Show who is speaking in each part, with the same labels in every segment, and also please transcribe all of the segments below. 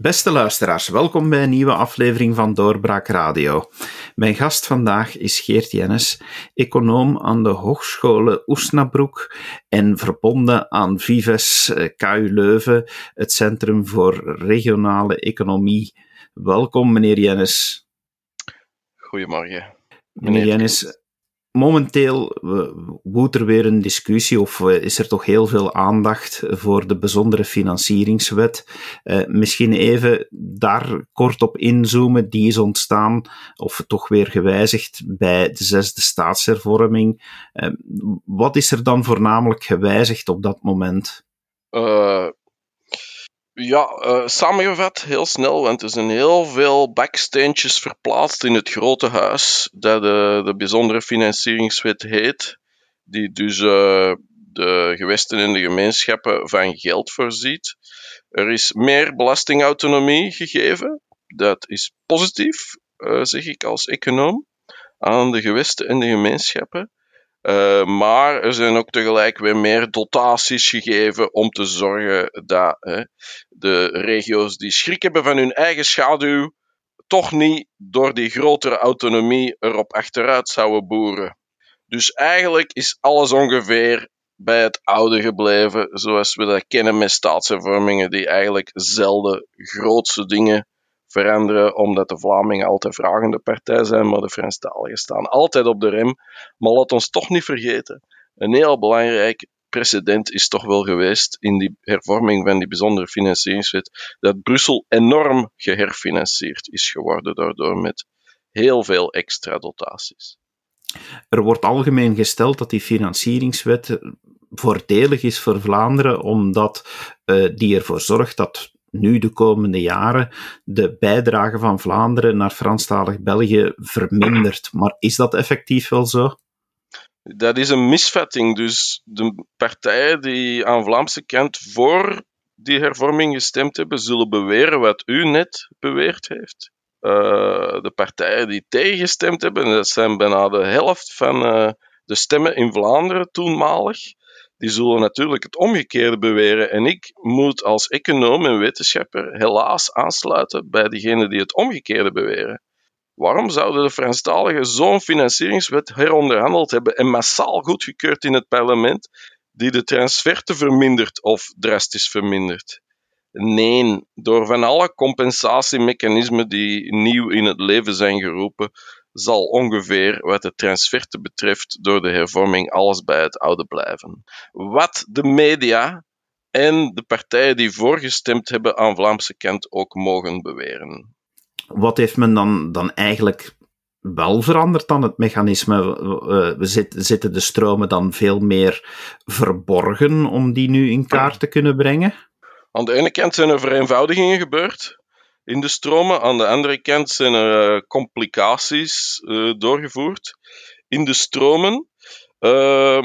Speaker 1: Beste luisteraars, welkom bij een nieuwe aflevering van Doorbraak Radio. Mijn gast vandaag is Geert Jennis, econoom aan de Hogescholen Oesnabroek en verbonden aan Vives eh, KU Leuven, het Centrum voor Regionale Economie. Welkom, meneer Jennis.
Speaker 2: Goedemorgen.
Speaker 1: Meneer Jennis, Momenteel woedt er weer een discussie, of eh, is er toch heel veel aandacht voor de bijzondere financieringswet. Uh, misschien even daar kort op inzoomen. Die is ontstaan, of toch weer gewijzigd bij de zesde staatshervorming. Uh, wat is er dan voornamelijk gewijzigd op dat moment?
Speaker 2: Ja, uh, samengevat heel snel, want er zijn heel veel baksteentjes verplaatst in het grote huis dat de, de bijzondere financieringswet heet, die dus uh, de gewesten en de gemeenschappen van geld voorziet. Er is meer belastingautonomie gegeven, dat is positief, uh, zeg ik als econoom, aan de gewesten en de gemeenschappen. Uh, maar er zijn ook tegelijk weer meer dotaties gegeven om te zorgen dat hè, de regio's die schrik hebben van hun eigen schaduw, toch niet door die grotere autonomie erop achteruit zouden boeren. Dus eigenlijk is alles ongeveer bij het oude gebleven, zoals we dat kennen met staatshervormingen, die eigenlijk zelden grootse dingen veranderen, omdat de Vlamingen altijd vragende partij zijn, maar de Franstaligen staan altijd op de rem. Maar laat ons toch niet vergeten, een heel belangrijk precedent is toch wel geweest in die hervorming van die bijzondere financieringswet, dat Brussel enorm geherfinancierd is geworden daardoor met heel veel extra dotaties.
Speaker 1: Er wordt algemeen gesteld dat die financieringswet voordelig is voor Vlaanderen, omdat uh, die ervoor zorgt dat nu de komende jaren de bijdrage van Vlaanderen naar Franstalig België vermindert. Maar is dat effectief wel zo?
Speaker 2: Dat is een misvatting. Dus de partijen die aan Vlaamse kant voor die hervorming gestemd hebben, zullen beweren wat u net beweerd heeft. Uh, de partijen die tegengestemd hebben, dat zijn bijna de helft van uh, de stemmen in Vlaanderen toenmalig, die zullen natuurlijk het omgekeerde beweren. En ik moet als econoom en wetenschapper helaas aansluiten bij diegenen die het omgekeerde beweren. Waarom zouden de Franstaligen zo'n financieringswet heronderhandeld hebben en massaal goedgekeurd in het parlement, die de transferte vermindert of drastisch vermindert? Nee, door van alle compensatiemechanismen die nieuw in het leven zijn geroepen, zal ongeveer, wat de transferte betreft, door de hervorming alles bij het oude blijven. Wat de media en de partijen die voorgestemd hebben aan Vlaamse kant ook mogen beweren.
Speaker 1: Wat heeft men dan, dan eigenlijk wel veranderd dan het mechanisme? Eh, we zitten de stromen dan veel meer verborgen om die nu in kaart te kunnen brengen?
Speaker 2: Aan de ene kant zijn er vereenvoudigingen gebeurd in de stromen. Aan de andere kant zijn er uh, complicaties uh, doorgevoerd in de stromen. Uh,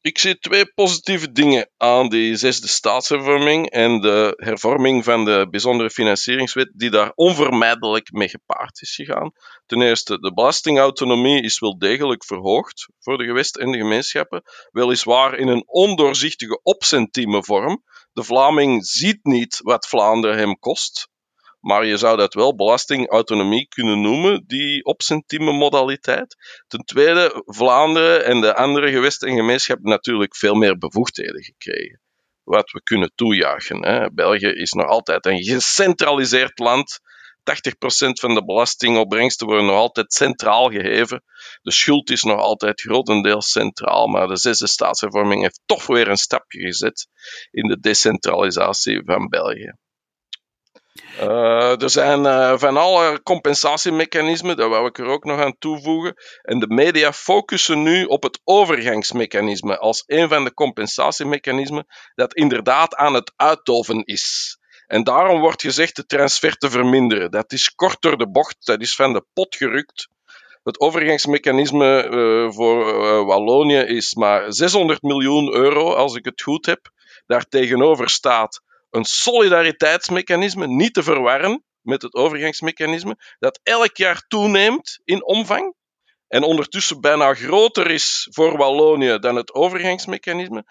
Speaker 2: ik zie twee positieve dingen aan die zesde staatshervorming en de hervorming van de bijzondere financieringswet, die daar onvermijdelijk mee gepaard is gegaan. Ten eerste, de belastingautonomie is wel degelijk verhoogd voor de gewesten en de gemeenschappen, weliswaar in een ondoorzichtige opcentieme vorm. De Vlaming ziet niet wat Vlaanderen hem kost, maar je zou dat wel belastingautonomie kunnen noemen, die opcentieme modaliteit. Ten tweede, Vlaanderen en de andere gewesten en gemeenschappen natuurlijk veel meer bevoegdheden gekregen. Wat we kunnen toejuichen. Hè. België is nog altijd een gecentraliseerd land. 80% van de belastingopbrengsten worden nog altijd centraal geheven. De schuld is nog altijd grotendeels centraal, maar de zesde staatshervorming heeft toch weer een stapje gezet in de decentralisatie van België. Uh, er zijn uh, van alle compensatiemechanismen, daar wou ik er ook nog aan toevoegen. En de media focussen nu op het overgangsmechanisme als een van de compensatiemechanismen dat inderdaad aan het uitdoven is. En daarom wordt gezegd de transfer te verminderen. Dat is kort door de bocht, dat is van de pot gerukt. Het overgangsmechanisme uh, voor Wallonië is maar 600 miljoen euro, als ik het goed heb. Daartegenover staat een solidariteitsmechanisme, niet te verwarren met het overgangsmechanisme, dat elk jaar toeneemt in omvang en ondertussen bijna groter is voor Wallonië dan het overgangsmechanisme.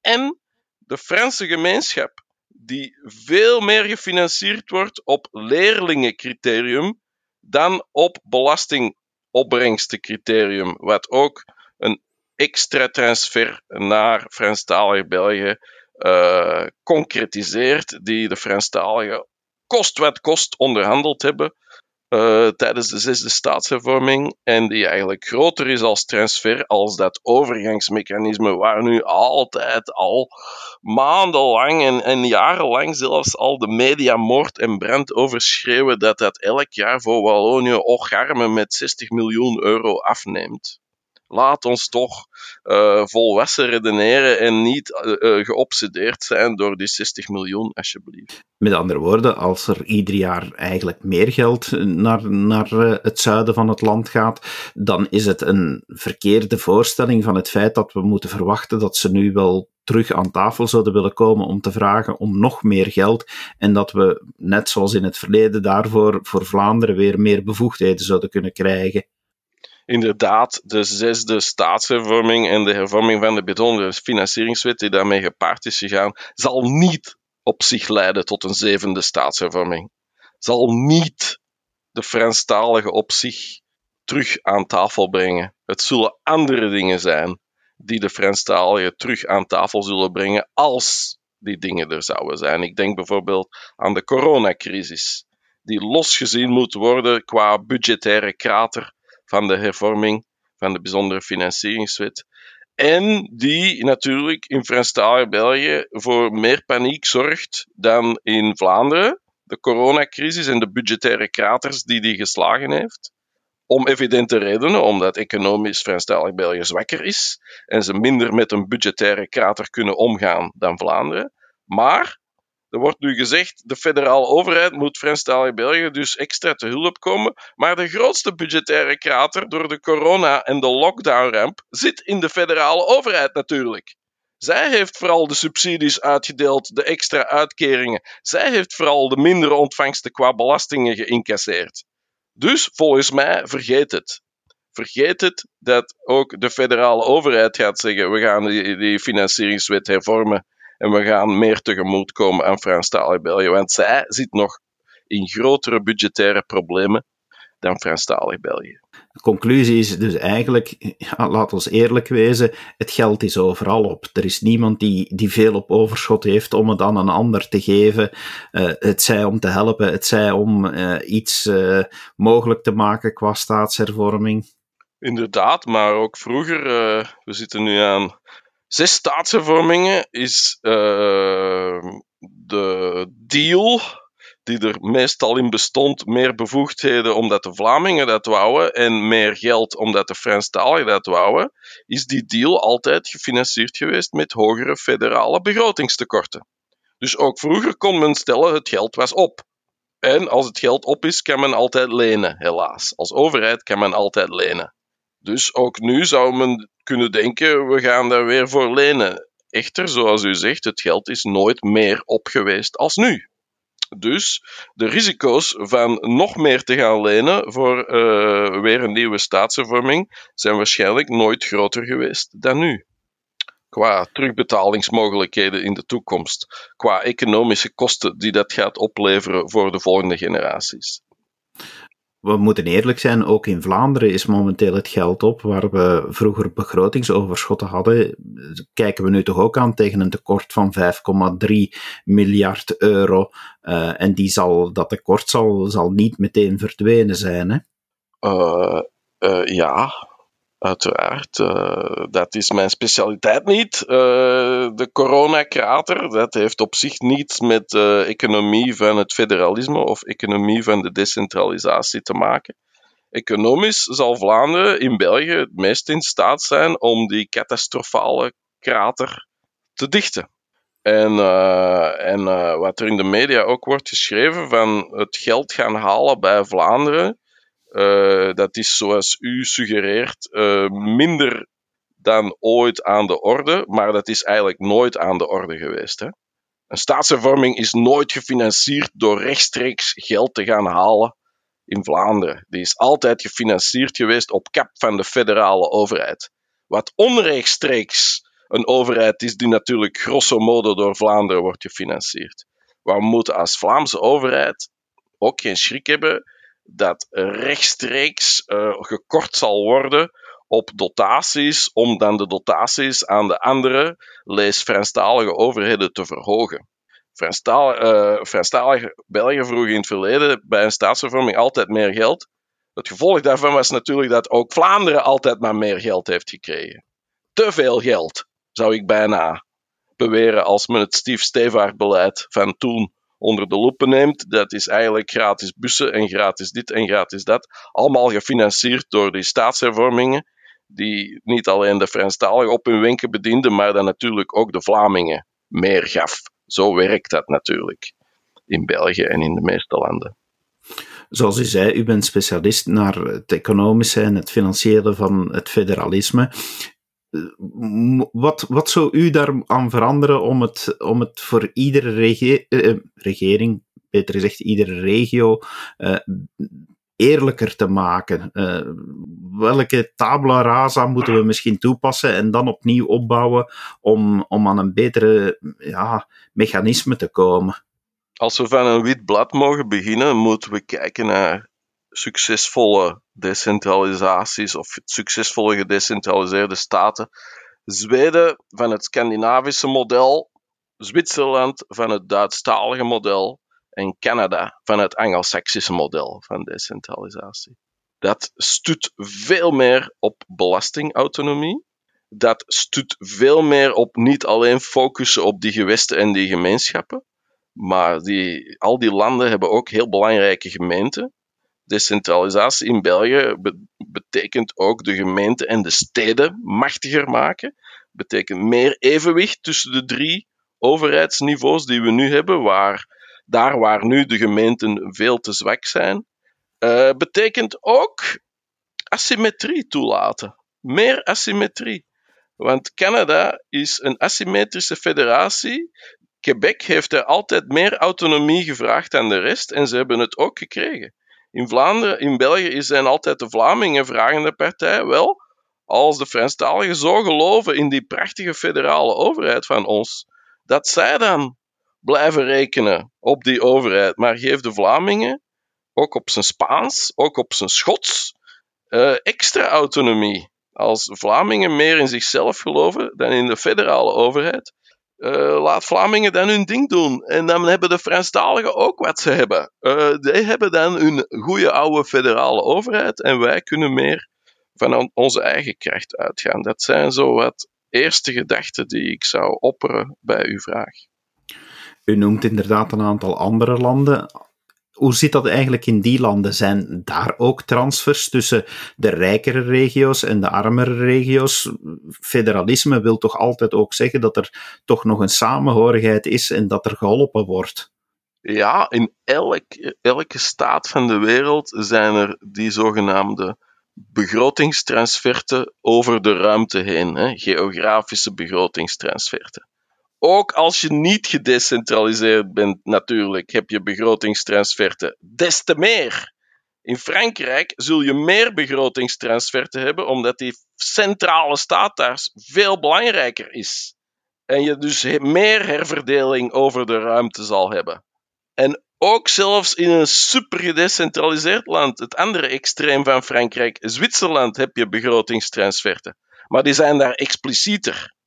Speaker 2: En de Franse gemeenschap die veel meer gefinancierd wordt op leerlingencriterium dan op belastingopbrengstencriterium, wat ook een extra transfer naar Franstalig België uh, concretiseert, die de Franstaligen kost wat kost onderhandeld hebben uh, tijdens de zesde staatshervorming en die eigenlijk groter is als transfer als dat overgangsmechanisme waar nu altijd al maandenlang en, en jarenlang zelfs al de media moord en brand over schreeuwen dat dat elk jaar voor Wallonië ocharme met 60 miljoen euro afneemt. Laat ons toch uh, volwassen redeneren en niet uh, geobsedeerd zijn door die 60 miljoen, alsjeblieft.
Speaker 1: Met andere woorden, als er ieder jaar eigenlijk meer geld naar, naar het zuiden van het land gaat, dan is het een verkeerde voorstelling van het feit dat we moeten verwachten dat ze nu wel terug aan tafel zouden willen komen om te vragen om nog meer geld en dat we, net zoals in het verleden, daarvoor voor Vlaanderen weer meer bevoegdheden zouden kunnen krijgen
Speaker 2: inderdaad de zesde staatshervorming en de hervorming van de bijzondere financieringswet die daarmee gepaard is gegaan, zal niet op zich leiden tot een zevende staatshervorming. Zal niet de Franstalige op zich terug aan tafel brengen. Het zullen andere dingen zijn die de Franstaligen terug aan tafel zullen brengen als die dingen er zouden zijn. Ik denk bijvoorbeeld aan de coronacrisis, die losgezien moet worden qua budgettaire krater van de hervorming van de bijzondere financieringswet. En die natuurlijk in Franstalig België voor meer paniek zorgt dan in Vlaanderen. De coronacrisis en de budgettaire kraters die die geslagen heeft. Om evidente redenen, omdat economisch Franstalig België zwakker is en ze minder met een budgettaire krater kunnen omgaan dan Vlaanderen. Maar er wordt nu gezegd, de federale overheid moet Franstalig België dus extra te hulp komen. Maar de grootste budgettaire krater door de corona en de lockdown-ramp zit in de federale overheid natuurlijk. Zij heeft vooral de subsidies uitgedeeld, de extra uitkeringen. Zij heeft vooral de mindere ontvangsten qua belastingen geïncasseerd. Dus volgens mij vergeet het. Vergeet het dat ook de federale overheid gaat zeggen: we gaan die, die financieringswet hervormen en we gaan meer tegemoet komen aan Franstalig België. Want zij zit nog in grotere budgettaire problemen dan Franstalig België.
Speaker 1: De conclusie is dus eigenlijk, ja, laat ons eerlijk wezen, het geld is overal op. Er is niemand die, die veel op overschot heeft om het aan een ander te geven. Uh, het zij om te helpen, het zij om uh, iets uh, mogelijk te maken qua staatshervorming.
Speaker 2: Inderdaad, maar ook vroeger, we zitten nu aan zes staatshervormingen is uh, de deal die er meestal in bestond, meer bevoegdheden omdat de Vlamingen dat wouden en meer geld omdat de Franstaligen dat wouden, is die deal altijd gefinancierd geweest met hogere federale begrotingstekorten. Dus ook vroeger kon men stellen, het geld was op. En als het geld op is, kan men altijd lenen, helaas. Als overheid kan men altijd lenen. Dus ook nu zou men kunnen denken, we gaan daar weer voor lenen. Echter, zoals u zegt, het geld is nooit meer op geweest als nu. Dus de risico's van nog meer te gaan lenen voor uh, weer een nieuwe staatshervorming zijn waarschijnlijk nooit groter geweest dan nu. Qua terugbetalingsmogelijkheden in de toekomst, qua economische kosten die dat gaat opleveren voor de volgende generaties
Speaker 1: we moeten eerlijk zijn, ook in Vlaanderen is momenteel het geld op. Waar we vroeger begrotingsoverschotten hadden, kijken we nu toch ook aan tegen een tekort van 5,3 miljard euro. Uh, en die zal, dat tekort zal, zal niet meteen verdwenen zijn. Hè?
Speaker 2: Uh, uh, ja, Uiteraard, uh, dat is mijn specialiteit niet. Uh, de coronakrater, dat heeft op zich niets met uh, economie van het federalisme of economie van de decentralisatie te maken. Economisch zal Vlaanderen in België het meest in staat zijn om die catastrofale krater te dichten. En, en wat er in de media ook wordt geschreven van het geld gaan halen bij Vlaanderen uh, dat is zoals u suggereert uh, minder dan ooit aan de orde, maar dat is eigenlijk nooit aan de orde geweest. Hè? Een staatshervorming is nooit gefinancierd door rechtstreeks geld te gaan halen in Vlaanderen. Die is altijd gefinancierd geweest op kap van de federale overheid. Wat onrechtstreeks een overheid is die natuurlijk grosso modo door Vlaanderen wordt gefinancierd. Maar we moeten als Vlaamse overheid ook geen schrik hebben dat rechtstreeks uh, gekort zal worden op dotaties, om dan de dotaties aan de andere, lees Franstalige overheden, te verhogen. Franstalige, uh, België vroeg in het verleden bij een staatsvervorming altijd meer geld. Het gevolg daarvan was natuurlijk dat ook Vlaanderen altijd maar meer geld heeft gekregen. Te veel geld, zou ik bijna beweren als men het Steve Stevaart beleid van toen onder de loepen neemt. Dat is eigenlijk gratis bussen en gratis dit en gratis dat. Allemaal gefinancierd door die staatshervormingen, die niet alleen de Franstaligen op hun wenken bedienden, maar dan natuurlijk ook de Vlamingen meer gaf. Zo werkt dat natuurlijk in België en in de meeste landen.
Speaker 1: Zoals u zei, u bent specialist naar het economische en het financiële van het federalisme. Wat, wat zou u daaraan veranderen om het, om het voor iedere rege eh, regering, beter gezegd iedere regio, uh, eerlijker te maken? Uh, welke tabula rasa moeten we misschien toepassen en dan opnieuw opbouwen om, om aan een betere ja, mechanisme te komen?
Speaker 2: Als we van een wit blad mogen beginnen, moeten we kijken naar succesvolle decentralisaties of succesvolle gedecentraliseerde staten. Zweden van het Scandinavische model, Zwitserland van het Duitsstalige model en Canada van het Angelsaksische model van decentralisatie. Dat stut veel meer op belastingautonomie. Dat stut veel meer op niet alleen focussen op die gewesten en die gemeenschappen, maar die, al die landen hebben ook heel belangrijke gemeenten Decentralisatie in België betekent ook de gemeenten en de steden machtiger maken. Betekent meer evenwicht tussen de drie overheidsniveaus die we nu hebben, waar, daar waar nu de gemeenten veel te zwak zijn. Uh, betekent ook asymmetrie toelaten. Meer asymmetrie. Want Canada is een asymmetrische federatie. Quebec heeft er altijd meer autonomie gevraagd dan de rest en ze hebben het ook gekregen. In Vlaanderen, in België zijn altijd de Vlamingen vragende partij. Wel, als de Franstaligen zo geloven in die prachtige federale overheid van ons, dat zij dan blijven rekenen op die overheid. Maar geef de Vlamingen, ook op zijn Spaans, ook op zijn Schots, uh, extra autonomie. Als Vlamingen meer in zichzelf geloven dan in de federale overheid, uh, laat Vlamingen dan hun ding doen. En dan hebben de Franstaligen ook wat ze hebben. Uh, die hebben dan hun goede oude federale overheid en wij kunnen meer van onze eigen kracht uitgaan. Dat zijn zo wat eerste gedachten die ik zou opperen bij uw vraag.
Speaker 1: U noemt inderdaad een aantal andere landen hoe zit dat eigenlijk in die landen? Zijn daar ook transfers tussen de rijkere regio's en de armere regio's? Federalisme wil toch altijd ook zeggen dat er toch nog een samenhorigheid is en dat er geholpen wordt?
Speaker 2: Ja, in elk, elke staat van de wereld zijn er die zogenaamde begrotingstransferten over de ruimte heen, hè? geografische begrotingstransferten. Ook als je niet gedecentraliseerd bent, natuurlijk, heb je begrotingstransferten. Des te meer. In Frankrijk zul je meer begrotingstransferten hebben, omdat die centrale staat daar veel belangrijker is. En je dus meer herverdeling over de ruimte zal hebben. En ook zelfs in een super gedecentraliseerd land, het andere extreem van Frankrijk, Zwitserland, heb je begrotingstransferten. Maar die zijn daar explicieter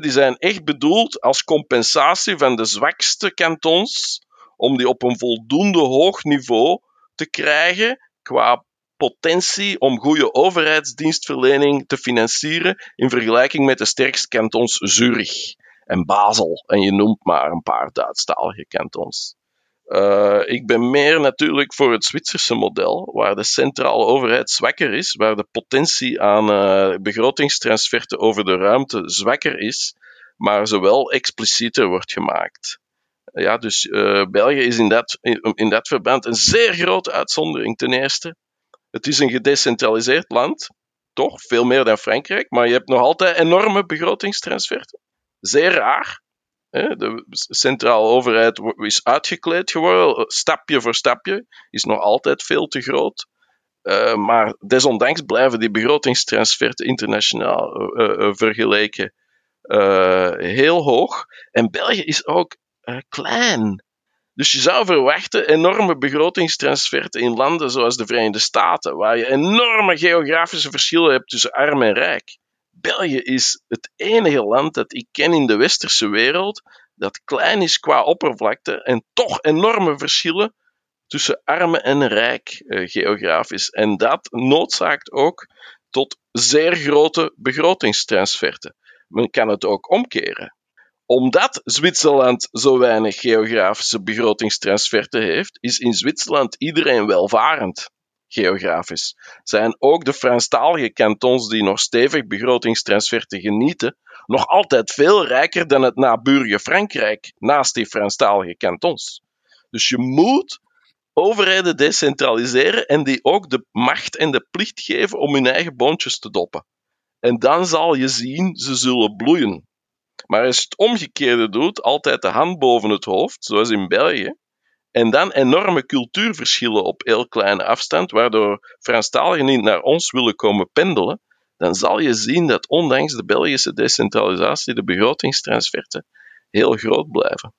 Speaker 2: die zijn echt bedoeld als compensatie van de zwakste kantons, om die op een voldoende hoog niveau te krijgen qua potentie om goede overheidsdienstverlening te financieren in vergelijking met de sterkste kantons Zurich en Basel. En je noemt maar een paar Duitsstalige kantons. Uh, ik ben meer natuurlijk voor het Zwitserse model, waar de centrale overheid zwakker is, waar de potentie aan uh, begrotingstransferten over de ruimte zwakker is, maar ze wel explicieter wordt gemaakt. Ja, dus uh, België is in dat, in dat verband een zeer grote uitzondering. Ten eerste, het is een gedecentraliseerd land, toch? Veel meer dan Frankrijk, maar je hebt nog altijd enorme begrotingstransferten. Zeer raar. De centrale overheid is uitgekleed geworden, stapje voor stapje, is nog altijd veel te groot. Uh, maar desondanks blijven die begrotingstransferten internationaal uh, vergeleken heel hoog. En België is ook klein. Dus je zou verwachten enorme begrotingstransferten in landen zoals de Verenigde Staten, waar je enorme geografische verschillen hebt tussen arm en rijk. België is het enige land dat ik ken in de westerse wereld dat klein is qua oppervlakte en toch enorme verschillen tussen arme en rijk uh, geografisch. En dat noodzaakt ook tot zeer grote begrotingstransferten. Men kan het ook omkeren. Omdat Zwitserland zo weinig geografische begrotingstransferten heeft, is in Zwitserland iedereen welvarend geografisch. Zijn ook de Franstalige kantons die nog stevig begrotingstransferten genieten, nog altijd veel rijker dan het naburige Frankrijk naast die Franstalige kantons. Dus je moet overheden decentraliseren en die ook de macht en de plicht geven om hun eigen boontjes te doppen. En dan zal je zien, ze zullen bloeien. Maar als je het omgekeerde doet, altijd de hand boven het hoofd, zoals in België, en dan enorme cultuurverschillen op heel kleine afstand, waardoor Franstaligen niet naar ons willen komen pendelen, dan zal je zien dat ondanks de Belgische decentralisatie de begrotingstransferten heel groot blijven.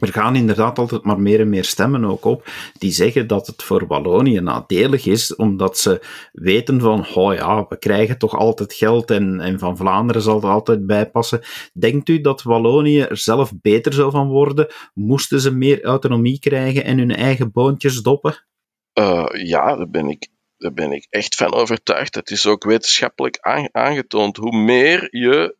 Speaker 1: Er gaan inderdaad altijd maar meer en meer stemmen ook op die zeggen dat het voor Wallonië nadelig is, omdat ze weten van, oh ja, we krijgen toch altijd geld en, en van Vlaanderen zal er altijd bijpassen. Denkt u dat Wallonië er zelf beter zou van worden? Moesten ze meer autonomie krijgen en hun eigen boontjes doppen?
Speaker 2: Uh, ja, daar ben, ik, daar ben ik echt van overtuigd. Het is ook wetenschappelijk aangetoond. Hoe meer je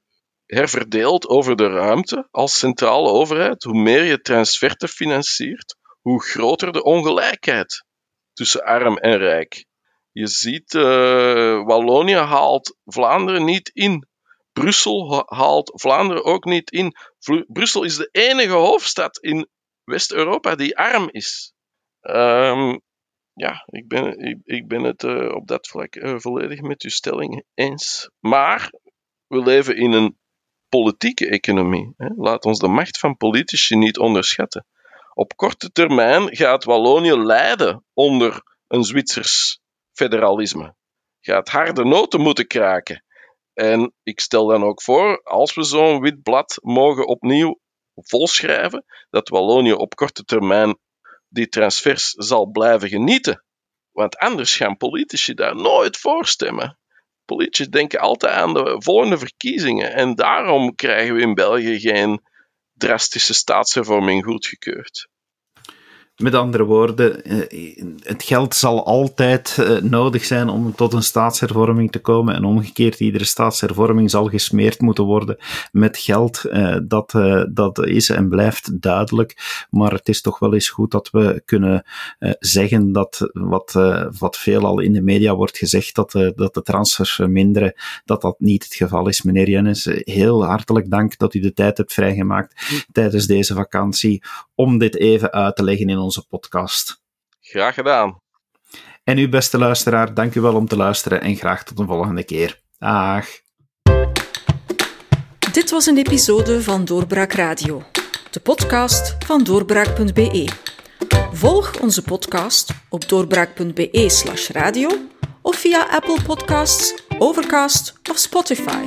Speaker 2: herverdeeld over de ruimte als centrale overheid, hoe meer je transferten financiert, hoe groter de ongelijkheid tussen arm en rijk. Je ziet, uh, Wallonië haalt Vlaanderen niet in. Brussel haalt Vlaanderen ook niet in. Brussel is de enige hoofdstad in West-Europa die arm is. Um, ja, ik ben, ik, ben het uh, op dat vlak uh, volledig met uw stelling eens. Maar we leven in een politieke economie. Laat ons de macht van politici niet onderschatten. Op korte termijn gaat Wallonië lijden onder een Zwitsers federalisme. Gaat harde noten moeten kraken. En ik stel dan ook voor, als we zo'n wit blad mogen opnieuw volschrijven, dat Wallonië op korte termijn die transfers zal blijven genieten. Want anders gaan politici daar nooit voor stemmen politici denken altijd aan de volgende verkiezingen. En daarom krijgen we in België geen drastische staatshervorming goedgekeurd.
Speaker 1: Met andere woorden, eh, het geld zal altijd eh, nodig zijn om tot een staatshervorming te komen. En omgekeerd, iedere staatshervorming zal gesmeerd moeten worden met geld. Eh, dat, dat is en blijft duidelijk. Maar het is toch wel eens goed dat we kunnen zeggen dat wat, wat veelal in de media wordt gezegd, dat, dat de transfers verminderen, dat dat niet het geval is. Meneer Jennis, heel hartelijk dank dat u de tijd hebt vrijgemaakt tijdens deze vakantie om dit even uit te leggen in onze podcast.
Speaker 2: Graag gedaan.
Speaker 1: En u, beste luisteraar, dank u wel om te luisteren en graag tot een volgende keer. Dag.
Speaker 3: Dit was een episode van Doorbraak Radio, de podcast van doorbraak.be. Volg onze podcast op doorbraak.be/slash radio of via Apple Podcasts, Overcast of Spotify.